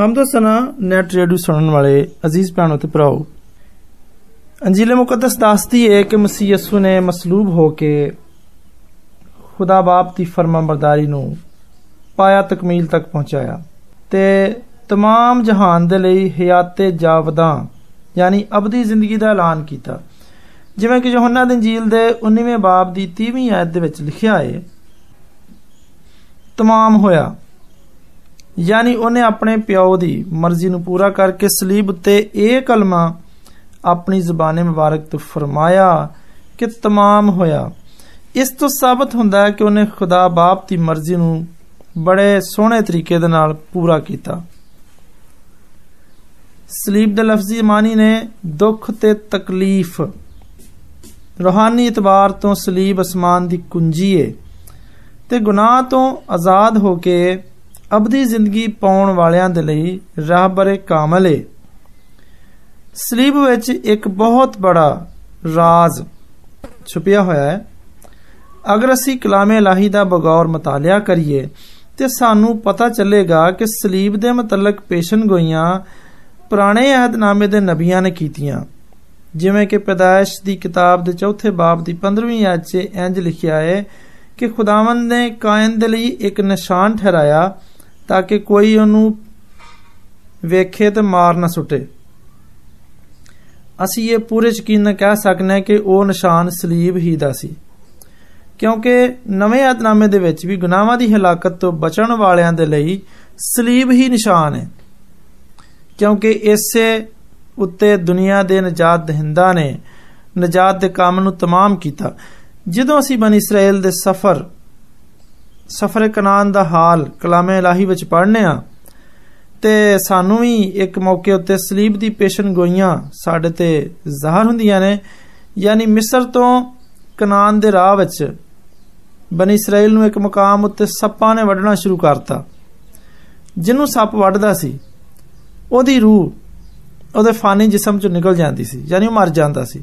ਹਮਦੋ ਸਨਾ net radio ਸੁਣਨ ਵਾਲੇ ਅਜ਼ੀਜ਼ ਭੈਣੋ ਤੇ ਭਰਾਓ ਅੰਜੀਲ ਮੁਕੱਦਸ ਦੱਸਦੀ ਹੈ ਕਿ ਮਸੀਹ ਯਸੂ ਨੇ ਮਸਲੂਬ ਹੋ ਕੇ ਖੁਦਾ ਬਾਪ ਦੀ ਫਰਮਾਬਰਦਾਰੀ ਨੂੰ ਪਾਇਆ ਤਕਮੀਲ ਤੱਕ ਪਹੁੰਚਾਇਆ ਤੇ तमाम ਜਹਾਨ ਦੇ ਲਈ ਹਯਾਤੇ ਜਾਵਦਾ ਯਾਨੀ ਅਬਦੀ ਜ਼ਿੰਦਗੀ ਦਾ ਐਲਾਨ ਕੀਤਾ ਜਿਵੇਂ ਕਿ ਯੋਹੰਨਾ ਦੀ ਇੰਜੀਲ ਦੇ 19ਵੇਂ ਬਾਬ ਦੀ 30ਵੀਂ ਆਇਤ ਦੇ ਵਿੱਚ ਲਿਖਿਆ ਹੈ तमाम ਹੋਇਆ ਯਾਨੀ ਉਹਨੇ ਆਪਣੇ ਪਿਓ ਦੀ ਮਰਜ਼ੀ ਨੂੰ ਪੂਰਾ ਕਰਕੇ ਸਲੀਬ ਉੱਤੇ ਇਹ ਕਲਮਾ ਆਪਣੀ ਜ਼ੁਬਾਨੇ ਮੁਬਾਰਕ ਤੋਂ ਫਰਮਾਇਆ ਕਿ तमाम ਹੋਇਆ ਇਸ ਤੋਂ ਸਾਬਤ ਹੁੰਦਾ ਹੈ ਕਿ ਉਹਨੇ ਖੁਦਾ ਬਾਪ ਦੀ ਮਰਜ਼ੀ ਨੂੰ ਬੜੇ ਸੋਹਣੇ ਤਰੀਕੇ ਦੇ ਨਾਲ ਪੂਰਾ ਕੀਤਾ ਸਲੀਬ ਦੇ ਲਫ਼ਜ਼ੀ ਮਾਨੀ ਨੇ ਦੁੱਖ ਤੇ ਤਕਲੀਫ ਰੋਹਾਨੀ ਇਤਬਾਰ ਤੋਂ ਸਲੀਬ ਅਸਮਾਨ ਦੀ ਕੁੰਜੀ ਏ ਤੇ ਗੁਨਾਹ ਤੋਂ ਆਜ਼ਾਦ ਹੋ ਕੇ ਅਬਦੀ ਜ਼ਿੰਦਗੀ ਪਾਉਣ ਵਾਲਿਆਂ ਦੇ ਲਈ ਰਾਹਬਰੇ ਕਾਮਲ ਏ ਸਲੀਬ ਵਿੱਚ ਇੱਕ ਬਹੁਤ ਬੜਾ ਰਾਜ਼ ਛੁਪਿਆ ਹੋਇਆ ਹੈ ਅਗਰ ਅਸੀਂ ਕਲਾਮੇ ਇਲਾਹੀ ਦਾ ਬਗੌਰ ਮਤਾਲਿਆ ਕਰੀਏ ਤੇ ਸਾਨੂੰ ਪਤਾ ਚੱਲੇਗਾ ਕਿ ਸਲੀਬ ਦੇ ਮੁਤਲਕ ਪੇਸ਼ਨਗੋਈਆਂ ਪੁਰਾਣੇ ਅਹਿਦਨਾਮੇ ਦੇ ਨਬੀਆਂ ਨੇ ਕੀਤੀਆਂ ਜਿਵੇਂ ਕਿ ਪੈਦਾਇਸ਼ ਦੀ ਕਿਤਾਬ ਦੇ ਚੌਥੇ ਬਾਬ ਦੀ 15ਵੀਂ ਆਇਤ 'ਚ ਇੰਜ ਲਿਖਿਆ ਹੈ ਕਿ ਖੁਦਾਵੰਦ ਨੇ ਕਾਇਨ ਦੇ ਲਈ ਇੱਕ ਨਿਸ਼ਾਨ ਠਹਿਰਾਇਆ ਤਾਂ ਕਿ ਕੋਈ ਉਹਨੂੰ ਵੇਖੇ ਤੇ ਮਾਰ ਨਾ ਸੁੱਟੇ ਅਸੀਂ ਇਹ ਪੂਰੇ ਯਕੀਨ ਨਾਲ ਕਹਿ ਸਕਨੇ ਹਾਂ ਕਿ ਉਹ ਨਿਸ਼ਾਨ ਸਲੀਬ ਹੀ ਦਾ ਸੀ ਕਿਉਂਕਿ ਨਵੇਂ ਆਦਨਾਮੇ ਦੇ ਵਿੱਚ ਵੀ ਗੁਨਾਹਾਂ ਦੀ ਹਲਾਕਤ ਤੋਂ ਬਚਣ ਵਾਲਿਆਂ ਦੇ ਲਈ ਸਲੀਬ ਹੀ ਨਿਸ਼ਾਨ ਹੈ ਕਿਉਂਕਿ ਇਸੇ ਉੱਤੇ ਦੁਨੀਆ ਦੇ ਨਜਾਤ ਦਹਿੰਦਾ ਨੇ ਨਜਾਤ ਦੇ ਕੰਮ ਨੂੰ ਤਮਾਮ ਕੀਤਾ ਜਦੋਂ ਅਸੀਂ ਬਨ ਇਸਰਾਇਲ ਦੇ ਸਫ਼ਰ ਸਫ਼ਰ ਕਨਾਨ ਦਾ ਹਾਲ ਕਲਾਮੇ ਇਲਾਹੀ ਵਿੱਚ ਪੜ੍ਹਨੇ ਆ ਤੇ ਸਾਨੂੰ ਵੀ ਇੱਕ ਮੌਕੇ ਉੱਤੇ ਸਲੀਬ ਦੀ ਪੇਸ਼ਨ ਗੋਈਆਂ ਸਾਡੇ ਤੇ ਜ਼ਾਹਰ ਹੁੰਦੀਆਂ ਨੇ ਯਾਨੀ ਮਿਸਰ ਤੋਂ ਕਨਾਨ ਦੇ ਰਾਹ ਵਿੱਚ ਬਨ ਇਸਰਾਇਲ ਨੂੰ ਇੱਕ ਮਕਾਮ ਉੱਤੇ ਸੱਪਾਂ ਨੇ ਵੱਢਣਾ ਸ਼ੁਰੂ ਕਰਤਾ ਜਿਹਨੂੰ ਸੱਪ ਵੱਢਦਾ ਸੀ ਉਹਦੀ ਰੂਹ ਉਹਦੇ ਫਾਨੀ ਜਿਸਮ ਚੋਂ ਨਿਕਲ ਜਾਂਦੀ ਸੀ ਯਾਨੀ ਉਹ ਮਰ ਜਾਂਦਾ ਸੀ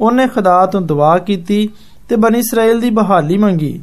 ਉਹਨੇ ਖੁਦਾ ਤੋਂ ਦੁਆ ਕੀਤੀ ਤੇ ਬਨੀ ਇਸਰਾਇਲ ਦੀ ਬਹਾਲੀ ਮੰਗੀ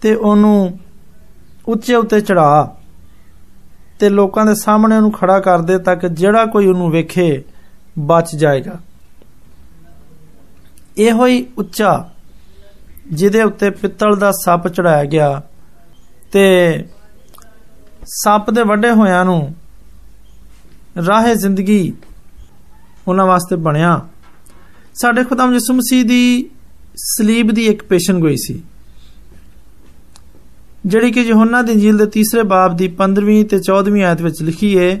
ਤੇ ਉਹਨੂੰ ਉੱਚੇ ਉੱਤੇ ਚੜਾ ਤੇ ਲੋਕਾਂ ਦੇ ਸਾਹਮਣੇ ਉਹਨੂੰ ਖੜਾ ਕਰ ਦੇ ਤਾਂ ਕਿ ਜਿਹੜਾ ਕੋਈ ਉਹਨੂੰ ਵੇਖੇ ਬਚ ਜਾਏਗਾ ਇਹੋ ਹੀ ਉੱਚਾ ਜਿਹਦੇ ਉੱਤੇ ਪਿੱਤਲ ਦਾ ਸੱਪ ਚੜਾਇਆ ਗਿਆ ਤੇ ਸੱਪ ਦੇ ਵੱਡੇ ਹੋਇਆਂ ਨੂੰ ਰਾਹ ਜ਼ਿੰਦਗੀ ਉਹਨਾਂ ਵਾਸਤੇ ਬਣਿਆ ਸਾਡੇ ਖੁਦਾਮ ਯਿਸੂ ਮਸੀਹ ਦੀ ਸਲੀਬ ਦੀ ਇੱਕ ਪੇਸ਼ਨ ਗੋਈ ਸੀ ਜਿਹੜੀ ਕਿ ਯਹੋਨਾ ਦੀ ਇੰਜੀਲ ਦੇ ਤੀਸਰੇ ਬਾਬ ਦੀ 15ਵੀਂ ਤੇ 14ਵੀਂ ਆਇਤ ਵਿੱਚ ਲਿਖੀ ਹੈ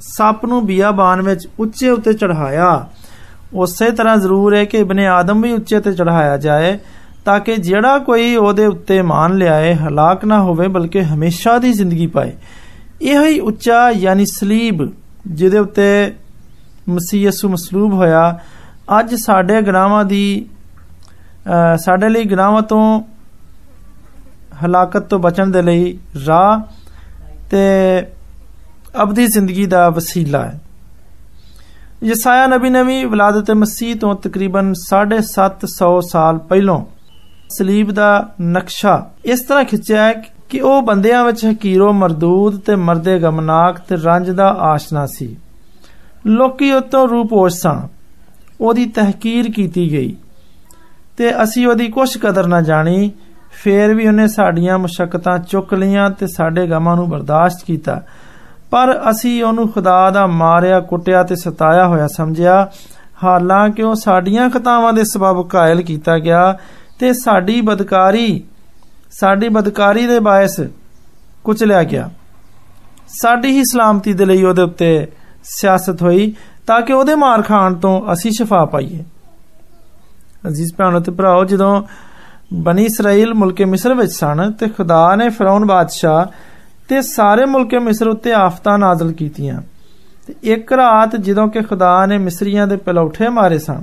ਸੱਪ ਨੂੰ ਬਿਆਬਾਨ ਵਿੱਚ ਉੱਚੇ ਉੱਤੇ ਚੜਾਇਆ ਉਸੇ ਤਰ੍ਹਾਂ ਜ਼ਰੂਰ ਹੈ ਕਿ ਇਬਨ ਆਦਮ ਵੀ ਉੱਚੇ ਤੇ ਚੜਾਇਆ ਜਾਏ ਤਾਂ ਕਿ ਜਿਹੜਾ ਕੋਈ ਉਹਦੇ ਉੱਤੇ ਮਾਨ ਲਿਆਏ ਹਲਾਕ ਨਾ ਹੋਵੇ ਬਲਕਿ ਹਮੇਸ਼ਾ ਦੀ ਜ਼ਿੰਦਗੀ ਪਾਏ ਇਹੋ ਹੀ ਉੱਚਾ ਯਾਨੀ ਸਲੀਬ ਜਿਹਦੇ ਉੱਤੇ ਮਸੀਹ ਯਸੂ ਮਸਲੂਬ ਹੋਇਆ ਅੱਜ ਸਾਡੇ ਗਨਾਵਾਂ ਦੀ ਸਾਡੇ ਲਈ ਗਨਾਵਾਂ ਤੋਂ ਹਲਾਕਤ ਤੋਂ ਬਚਣ ਦੇ ਲਈ ਰਾਹ ਤੇ ਅਬਦੀ ਜ਼ਿੰਦਗੀ ਦਾ ਵਸੀਲਾ ਹੈ ਯਸਾਇਆ ਨਬੀ ਨੇ ਵੀ ਵਿਲਾਦਤ ਮਸੀਹ ਤੋਂ ਤਕਰੀਬਨ 750 ਸਾਲ ਪਹਿਲਾਂ ਸਲੀਬ ਦਾ ਨਕਸ਼ਾ ਇਸ ਤਰ੍ਹਾਂ ਖਿੱਚਿਆ ਹੈ ਕਿ ਉਹ ਬੰਦਿਆਂ ਵਿੱਚ ਹਕੀਰੋ ਮਰਦੂਦ ਤੇ ਮਰਦੇ ਗਮਨਾਕ ਤੇ ਰੰਜ ਦਾ ਆਸ਼ਨਾ ਸੀ ਲੋਕੀ ਉਤੋਂ ਰੂਪੋਸ਼ ਸਨ ਉਹਦੀ ਤਹਕੀਰ ਕੀਤੀ ਗਈ ਤੇ ਅਸੀਂ ਉਹਦੀ ਕੁਛ ਕਦਰ ਨਾ ਜਾਣੀ ਫੇਰ ਵੀ ਉਹਨੇ ਸਾਡੀਆਂ ਮੁਸ਼ਕਲਾਂ ਚੁੱਕ ਲਈਆਂ ਤੇ ਸਾਡੇ ਗਮਾਂ ਨੂੰ ਬਰਦਾਸ਼ਤ ਕੀਤਾ ਪਰ ਅਸੀਂ ਉਹਨੂੰ ਖੁਦਾ ਦਾ ਮਾਰਿਆ ਕੁੱਟਿਆ ਤੇ ਸਤਾਇਆ ਹੋਇਆ ਸਮਝਿਆ ਹਾਲਾਂਕਿ ਉਹ ਸਾਡੀਆਂ ਖਤਾਵਾਂ ਦੇ ਸਬਬ ਕਾਇਲ ਕੀਤਾ ਗਿਆ ਤੇ ਸਾਡੀ ਬਦਕਾਰੀ ਸਾਡੀ ਬਦਕਾਰੀ ਦੇ ਬਾਇਸ ਕੁਚਲਿਆ ਗਿਆ ਸਾਡੀ ਹੀ ਸਲਾਮਤੀ ਦੇ ਲਈ ਉਹਦੇ ਉੱਤੇ ਸਿਆਸਤ ਹੋਈ ਤਾਂ ਕਿ ਉਹਦੇ ਮਾਰ ਖਾਣ ਤੋਂ ਅਸੀਂ ਸ਼ਫਾ ਪਾਈਏ ਅਜ਼ੀਜ਼ ਭੈਣੋ ਤੇ ਭਰਾਓ ਜਦੋਂ ਬਨੀ ਇਸਰਾਇਲ ਮੁਲਕੇ ਮਿਸਰ ਵਿੱਚ ਸਨ ਤੇ ਖੁਦਾ ਨੇ ਫਰਾਉਨ ਬਾਦਸ਼ਾਹ ਤੇ ਸਾਰੇ ਮੁਲਕੇ ਮਿਸਰ ਉੱਤੇ ਆਫਤਾਂ ਨਾਜ਼ਲ ਕੀਤੀਆਂ ਤੇ ਇੱਕ ਰਾਤ ਜਦੋਂ ਕਿ ਖੁਦਾ ਨੇ ਮਿਸਰੀਆਂ ਦੇ ਪਲੌਠੇ ਮਾਰੇ ਸਨ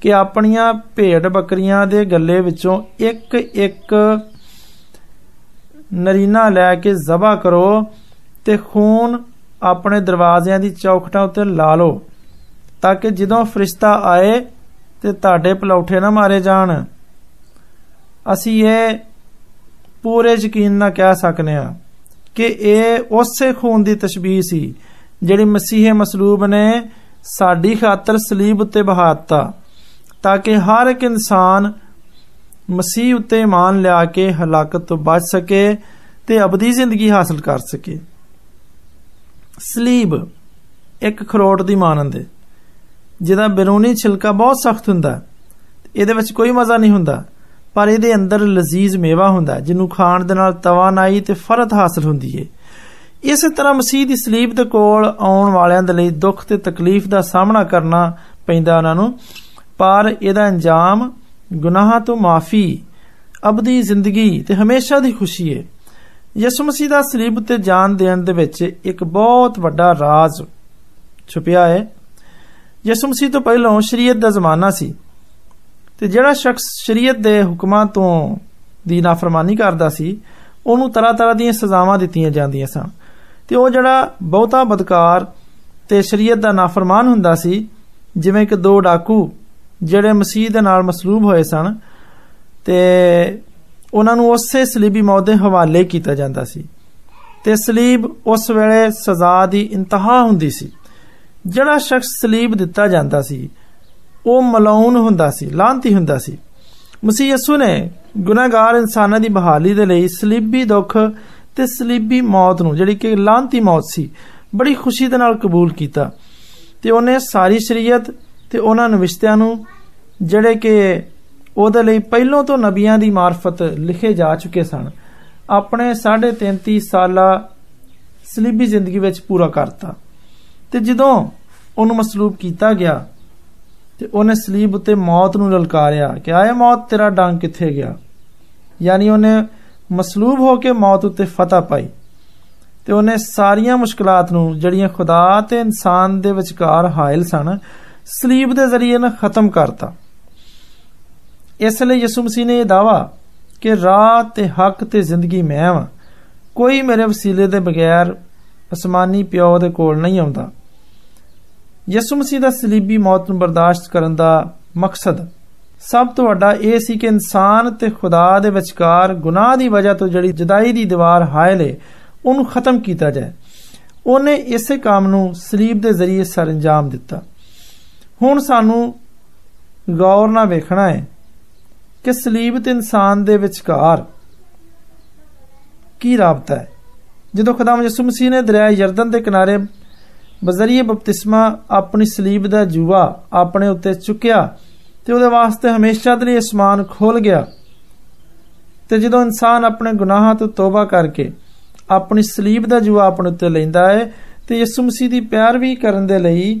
ਕਿ ਆਪਣੀਆਂ ਭੇਡ ਬੱਕਰੀਆਂ ਦੇ ਗੱਲੇ ਵਿੱਚੋਂ ਇੱਕ ਇੱਕ ਨਰੀਨਾ ਲੈ ਕੇ ਜ਼ਬਾ ਕਰੋ ਤੇ ਖੂਨ ਆਪਣੇ ਦਰਵਾਜ਼ਿਆਂ ਦੀ ਚੌਖਟਾਂ ਉੱਤੇ ਲਾ ਲਓ ਤਾਂ ਕਿ ਜਦੋਂ ਫਰਿਸ਼ਤਾ ਆਏ ਤੇ ਤੁਹਾਡੇ ਪਲੌਠੇ ਨਾ ਮਾਰੇ ਜਾਣ ਅਸੀਂ ਇਹ ਪੂਰੇ ਯਕੀਨ ਨਾਲ ਕਹਿ ਸਕਨੇ ਆ ਕਿ ਇਹ ਉਸੇ ਖੂਨ ਦੀ ਤਸ਼ਬੀਹ ਸੀ ਜਿਹੜੀ ਮਸੀਹ ਮਸਲੂਬ ਨੇ ਸਾਡੀ ਖਾਤਰ ਸਲੀਬ ਉੱਤੇ ਬਹਾਤਾ ਤਾਂ ਕਿ ਹਰ ਇੱਕ ਇਨਸਾਨ ਮਸੀਹ ਉੱਤੇ ਇਮਾਨ ਲਿਆ ਕੇ ਹਲਾਕਤ ਤੋਂ ਬਚ ਸਕੇ ਤੇ ਅਬਦੀ ਜ਼ਿੰਦਗੀ ਹਾਸਲ ਕਰ ਸਕੇ ਸਲੀਬ ਇੱਕ ਖਰੋਟ ਦੀ ਮਾਨੰਦ ਹੈ ਜਿਹਦਾ ਬਿਰੂਨੀ ਛਿਲਕਾ ਬਹੁਤ ਸਖਤ ਹੁੰਦਾ ਇਹਦੇ ਵਿੱਚ ਕੋਈ ਮਜ਼ਾ ਨਹੀਂ ਹੁੰਦਾ ਪਰ ਇਹਦੇ ਅੰਦਰ ਲਜ਼ੀਜ਼ ਮੇਵਾ ਹੁੰਦਾ ਜਿਹਨੂੰ ਖਾਣ ਦੇ ਨਾਲ ਤਵਾਨਾਈ ਤੇ ਫਰਤ ਹਾਸਲ ਹੁੰਦੀ ਏ ਇਸੇ ਤਰ੍ਹਾਂ ਮਸੀਹ ਦੀ ਸਲੀਬ ਦੇ ਕੋਲ ਆਉਣ ਵਾਲਿਆਂ ਦੇ ਲਈ ਦੁੱਖ ਤੇ ਤਕਲੀਫ ਦਾ ਸਾਹਮਣਾ ਕਰਨਾ ਪੈਂਦਾ ਉਹਨਾਂ ਨੂੰ ਪਰ ਇਹਦਾ ਅੰਜਾਮ ਗੁਨਾਹਾਂ ਤੋਂ ਮਾਫੀ ਅਬਦੀ ਜ਼ਿੰਦਗੀ ਤੇ ਹਮੇਸ਼ਾ ਦੀ ਖੁਸ਼ੀ ਏ ਯਿਸੂ ਮਸੀਹ ਦਾ ਸਲੀਬ ਤੇ ਜਾਨ ਦੇਣ ਦੇ ਵਿੱਚ ਇੱਕ ਬਹੁਤ ਵੱਡਾ ਰਾਜ਼ ਛੁਪਿਆ ਹੈ ਯਿਸੂ ਮਸੀਹ ਤੋਂ ਪਹਿਲਾਂ ਸ਼ਰੀਅਤ ਦਾ ਜ਼ਮਾਨਾ ਸੀ ਤੇ ਜਿਹੜਾ ਸ਼ਖਸ ਸ਼ਰੀਅਤ ਦੇ ਹੁਕਮਾਂ ਤੋਂ ਦੀ ਨਾਫਰਮਾਨੀ ਕਰਦਾ ਸੀ ਉਹਨੂੰ ਤਰ੍ਹਾਂ ਤਰ੍ਹਾਂ ਦੀਆਂ ਸਜ਼ਾਵਾਂ ਦਿੱਤੀਆਂ ਜਾਂਦੀਆਂ ਸਨ ਤੇ ਉਹ ਜਿਹੜਾ ਬਹੁਤਾ ਬਦਕਾਰ ਤੇ ਸ਼ਰੀਅਤ ਦਾ ਨਾਫਰਮਾਨ ਹੁੰਦਾ ਸੀ ਜਿਵੇਂ ਕਿ ਦੋ ਡਾਕੂ ਜਿਹੜੇ ਮਸੀਹ ਦੇ ਨਾਲ ਮਸਲੂਬ ਹੋਏ ਸਨ ਤੇ ਉਹਨਾਂ ਨੂੰ ਉਸੇ ਸਲੀਬੀ ਮੌਤ ਦੇ ਹਵਾਲੇ ਕੀਤਾ ਜਾਂਦਾ ਸੀ ਤੇ ਸਲੀਬ ਉਸ ਵੇਲੇ ਸਜ਼ਾ ਦੀ ਇੰਤਹਾ ਹੁੰਦੀ ਸੀ ਜਿਹੜਾ ਸ਼ਖਸ ਸਲੀਬ ਦਿੱਤਾ ਜਾਂਦਾ ਸੀ ਉਹ ਮਲਾਉਨ ਹੁੰਦਾ ਸੀ ਲਾਂਤੀ ਹੁੰਦਾ ਸੀ ਮਸੀਹ ਯਸੂ ਨੇ ਗੁਨਾਹਗਾਰ ਇਨਸਾਨਾਂ ਦੀ ਬਹਾਲੀ ਦੇ ਲਈ ਸਲੀਬੀ ਦੁੱਖ ਤੇ ਸਲੀਬੀ ਮੌਤ ਨੂੰ ਜਿਹੜੀ ਕਿ ਲਾਂਤੀ ਮੌਤ ਸੀ ਬੜੀ ਖੁਸ਼ੀ ਦੇ ਨਾਲ ਕਬੂਲ ਕੀਤਾ ਤੇ ਉਹਨੇ ਸਾਰੀ ਸ਼ਰੀਅਤ ਤੇ ਉਹਨਾਂ ਨਵਿਸ਼ਤਿਆਂ ਨੂੰ ਜਿਹੜੇ ਕਿ ਉਹਦੇ ਲਈ ਪਹਿਲੋਂ ਤੋਂ ਨਬੀਆਂ ਦੀ ਮਾਰਫਤ ਲਿਖੇ ਜਾ ਚੁੱਕੇ ਸਨ ਆਪਣੇ 33 ਸਾਲਾ ਸਲੀਬੀ ਜ਼ਿੰਦਗੀ ਵਿੱਚ ਪੂਰਾ ਕਰਤਾ ਤੇ ਜਦੋਂ ਉਹਨੂੰ ਮਸਲੂਬ ਕੀਤਾ ਗਿਆ ਤੇ ਉਹਨੇ ਸਲੀਬ ਉੱਤੇ ਮੌਤ ਨੂੰ ਲਲਕਾਰਿਆ ਕਿ ਆਏ ਮੌਤ ਤੇਰਾ ਡੰਗ ਕਿੱਥੇ ਗਿਆ ਯਾਨੀ ਉਹਨੇ ਮਸਲੂਬ ਹੋ ਕੇ ਮੌਤ ਉੱਤੇ ਫਤਹ ਪਾਈ ਤੇ ਉਹਨੇ ਸਾਰੀਆਂ ਮੁਸ਼ਕਲਾਂ ਨੂੰ ਜਿਹੜੀਆਂ ਖੁਦਾ ਤੇ ਇਨਸਾਨ ਦੇ ਵਿਚਕਾਰ ਹਾਇਲ ਸਨ ਸਲੀਬ ਦੇ ਜ਼ਰੀਏ ਨਾਲ ਖਤਮ ਕਰਤਾ ਇਸ ਲਈ ਯਿਸੂ ਮਸੀਹ ਨੇ ਇਹ ਦਾਵਾ ਕਿ ਰਾਹ ਤੇ ਹੱਕ ਤੇ ਜ਼ਿੰਦਗੀ ਮੈਂ ਹਾਂ ਕੋਈ ਮੇਰੇ ਵਸੀਲੇ ਦੇ ਬਗੈਰ ਅਸਮਾਨੀ ਪਿਓ ਦੇ ਕੋਲ ਨਹੀਂ ਆਉਂਦਾ ਯਿਸੂ ਮਸੀਹ ਦਾ ਸਲੀਬੀ ਮੌਤ ਨੂੰ ਬਰਦਾਸ਼ਤ ਕਰਨ ਦਾ ਮਕਸਦ ਸਭ ਤੋਂ ਵੱਡਾ ਇਹ ਸੀ ਕਿ ਇਨਸਾਨ ਤੇ ਖੁਦਾ ਦੇ ਵਿਚਕਾਰ ਗੁਨਾਹ ਦੀ ਵਜ੍ਹਾ ਤੋਂ ਜਿਹੜੀ ਜੁਦਾਈ ਦੀ ਦੀਵਾਰ ਹਾਇਲ ਹੈ ਉਹਨੂੰ ਖਤਮ ਕੀਤਾ ਜਾਏ ਉਹਨੇ ਇਸੇ ਕੰਮ ਨੂੰ ਸਲੀਬ ਦੇ ਜ਼ਰੀਏ ਸਰੰਜਾਮ ਦਿੱਤਾ ਹੁਣ ਸਾਨੂੰ ਗੌਰ ਨਾਲ ਵੇਖਣਾ ਹੈ ਕਿ ਸਲੀਬ ਤੇ ਇਨਸਾਨ ਦੇ ਵਿਚਕਾਰ ਕੀ ਰਾਬਤਾ ਹੈ ਜਦੋਂ ਖੁਦਾਮ ਯਿਸੂ ਮਸੀਹ ਨੇ ਦਰਿਆ ਯਰਦਨ ਦੇ ਕਿਨਾਰੇ ਬਜ਼ਰੀਏ ਬਪਤਿਸਮਾ ਆਪਣੀ ਸਲੀਬ ਦਾ ਜੂਆ ਆਪਣੇ ਉੱਤੇ ਚੁੱਕਿਆ ਤੇ ਉਹਦੇ ਵਾਸਤੇ ਹਮੇਸ਼ਾ ਦੇ ਲਈ ਅਸਮਾਨ ਖੁੱਲ ਗਿਆ ਤੇ ਜਦੋਂ ਇਨਸਾਨ ਆਪਣੇ ਗੁਨਾਹਾਂ ਤੋਂ ਤੋਬਾ ਕਰਕੇ ਆਪਣੀ ਸਲੀਬ ਦਾ ਜੂਆ ਆਪਣੇ ਉੱਤੇ ਲੈਂਦਾ ਹੈ ਤੇ ਯਿਸੂ ਮਸੀਹ ਦੀ ਪਿਆਰਵੀ ਕਰਨ ਦੇ ਲਈ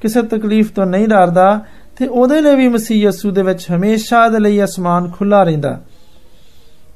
ਕਿਸੇ ਤਕਲੀਫ ਤੋਂ ਨਹੀਂ ਡਰਦਾ ਤੇ ਉਹਦੇ ਲਈ ਵੀ ਮਸੀਹ ਯਸੂ ਦੇ ਵਿੱਚ ਹਮੇਸ਼ਾ ਦੇ ਲਈ ਅਸਮਾਨ ਖੁੱਲਾ ਰਹਿੰਦਾ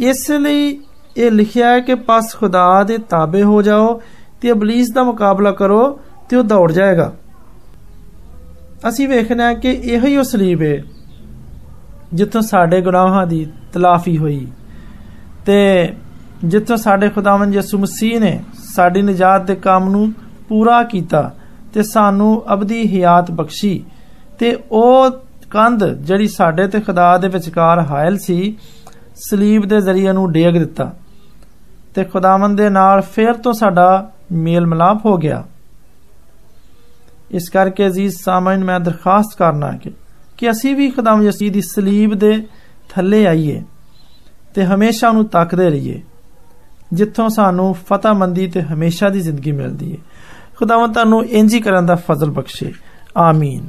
ਇਸ ਲਈ ਇਹ ਲਿਖਿਆ ਹੈ ਕਿ ਪਸ ਖੁਦਾ ਦੇ ਤਾਬੇ ਹੋ ਜਾਓ ਤੇ ਇਬਲਿਸ ਦਾ ਮੁਕਾਬਲਾ ਕਰੋ ਤੇ ਉਹ ਦੌੜ ਜਾਏਗਾ ਅਸੀਂ ਵੇਖਣਾ ਕਿ ਇਹੋ ਹੀ ਸਲੀਬ ਹੈ ਜਿੱਥੋਂ ਸਾਡੇ ਗੁਨਾਹਾਂ ਦੀ ਤਲਾਫੀ ਹੋਈ ਤੇ ਜਿੱਥੋਂ ਸਾਡੇ ਖੁਦਾਵੰਦ ਯਿਸੂ ਮਸੀਹ ਨੇ ਸਾਡੀ ਨਜਾਤ ਦੇ ਕੰਮ ਨੂੰ ਪੂਰਾ ਕੀਤਾ ਤੇ ਸਾਨੂੰ ਅਬਦੀ ਹਯਾਤ ਬਖਸ਼ੀ ਤੇ ਉਹ ਕੰਧ ਜਿਹੜੀ ਸਾਡੇ ਤੇ ਖੁਦਾ ਦੇ ਵਿਚਕਾਰ ਹਾਇਲ ਸੀ ਸਲੀਬ ਦੇ ਜ਼ਰੀਏ ਨੂੰ ਡੇਗ ਦਿੱਤਾ ਤੇ ਖੁਦਾਵੰਦ ਦੇ ਨਾਲ ਫੇਰ ਤੋਂ ਸਾਡਾ ਮੇਲ ਮਲਾਪ ਹੋ ਗਿਆ ਇਸ ਕਰਕੇ ਅਜ਼ੀਜ਼ ਸਾਮਈਨ ਮੈਂ ਦਰਖਾਸਤ ਕਰਨਾ ਕਿ ਕਿ ਅਸੀਂ ਵੀ ਖੁਦਾਵੰਦ ਯਸੀਹ ਦੀ ਸਲੀਬ ਦੇ ਥੱਲੇ ਆਈਏ ਤੇ ਹਮੇਸ਼ਾ ਨੂੰ ਤੱਕਦੇ ਰਹੀਏ ਜਿੱਥੋਂ ਸਾਨੂੰ ਫਤਹਮੰਦੀ ਤੇ ਹਮੇਸ਼ਾ ਦੀ ਜ਼ਿੰਦਗੀ ਮਿਲਦੀ ਹੈ ਖੁਦਾਵੰਦ ਤੁਹਾਨੂੰ ਇੰਜ ਹੀ ਕਰਨ ਦਾ ਫਜ਼ਲ ਬਖਸ਼ੇ ਆਮੀਨ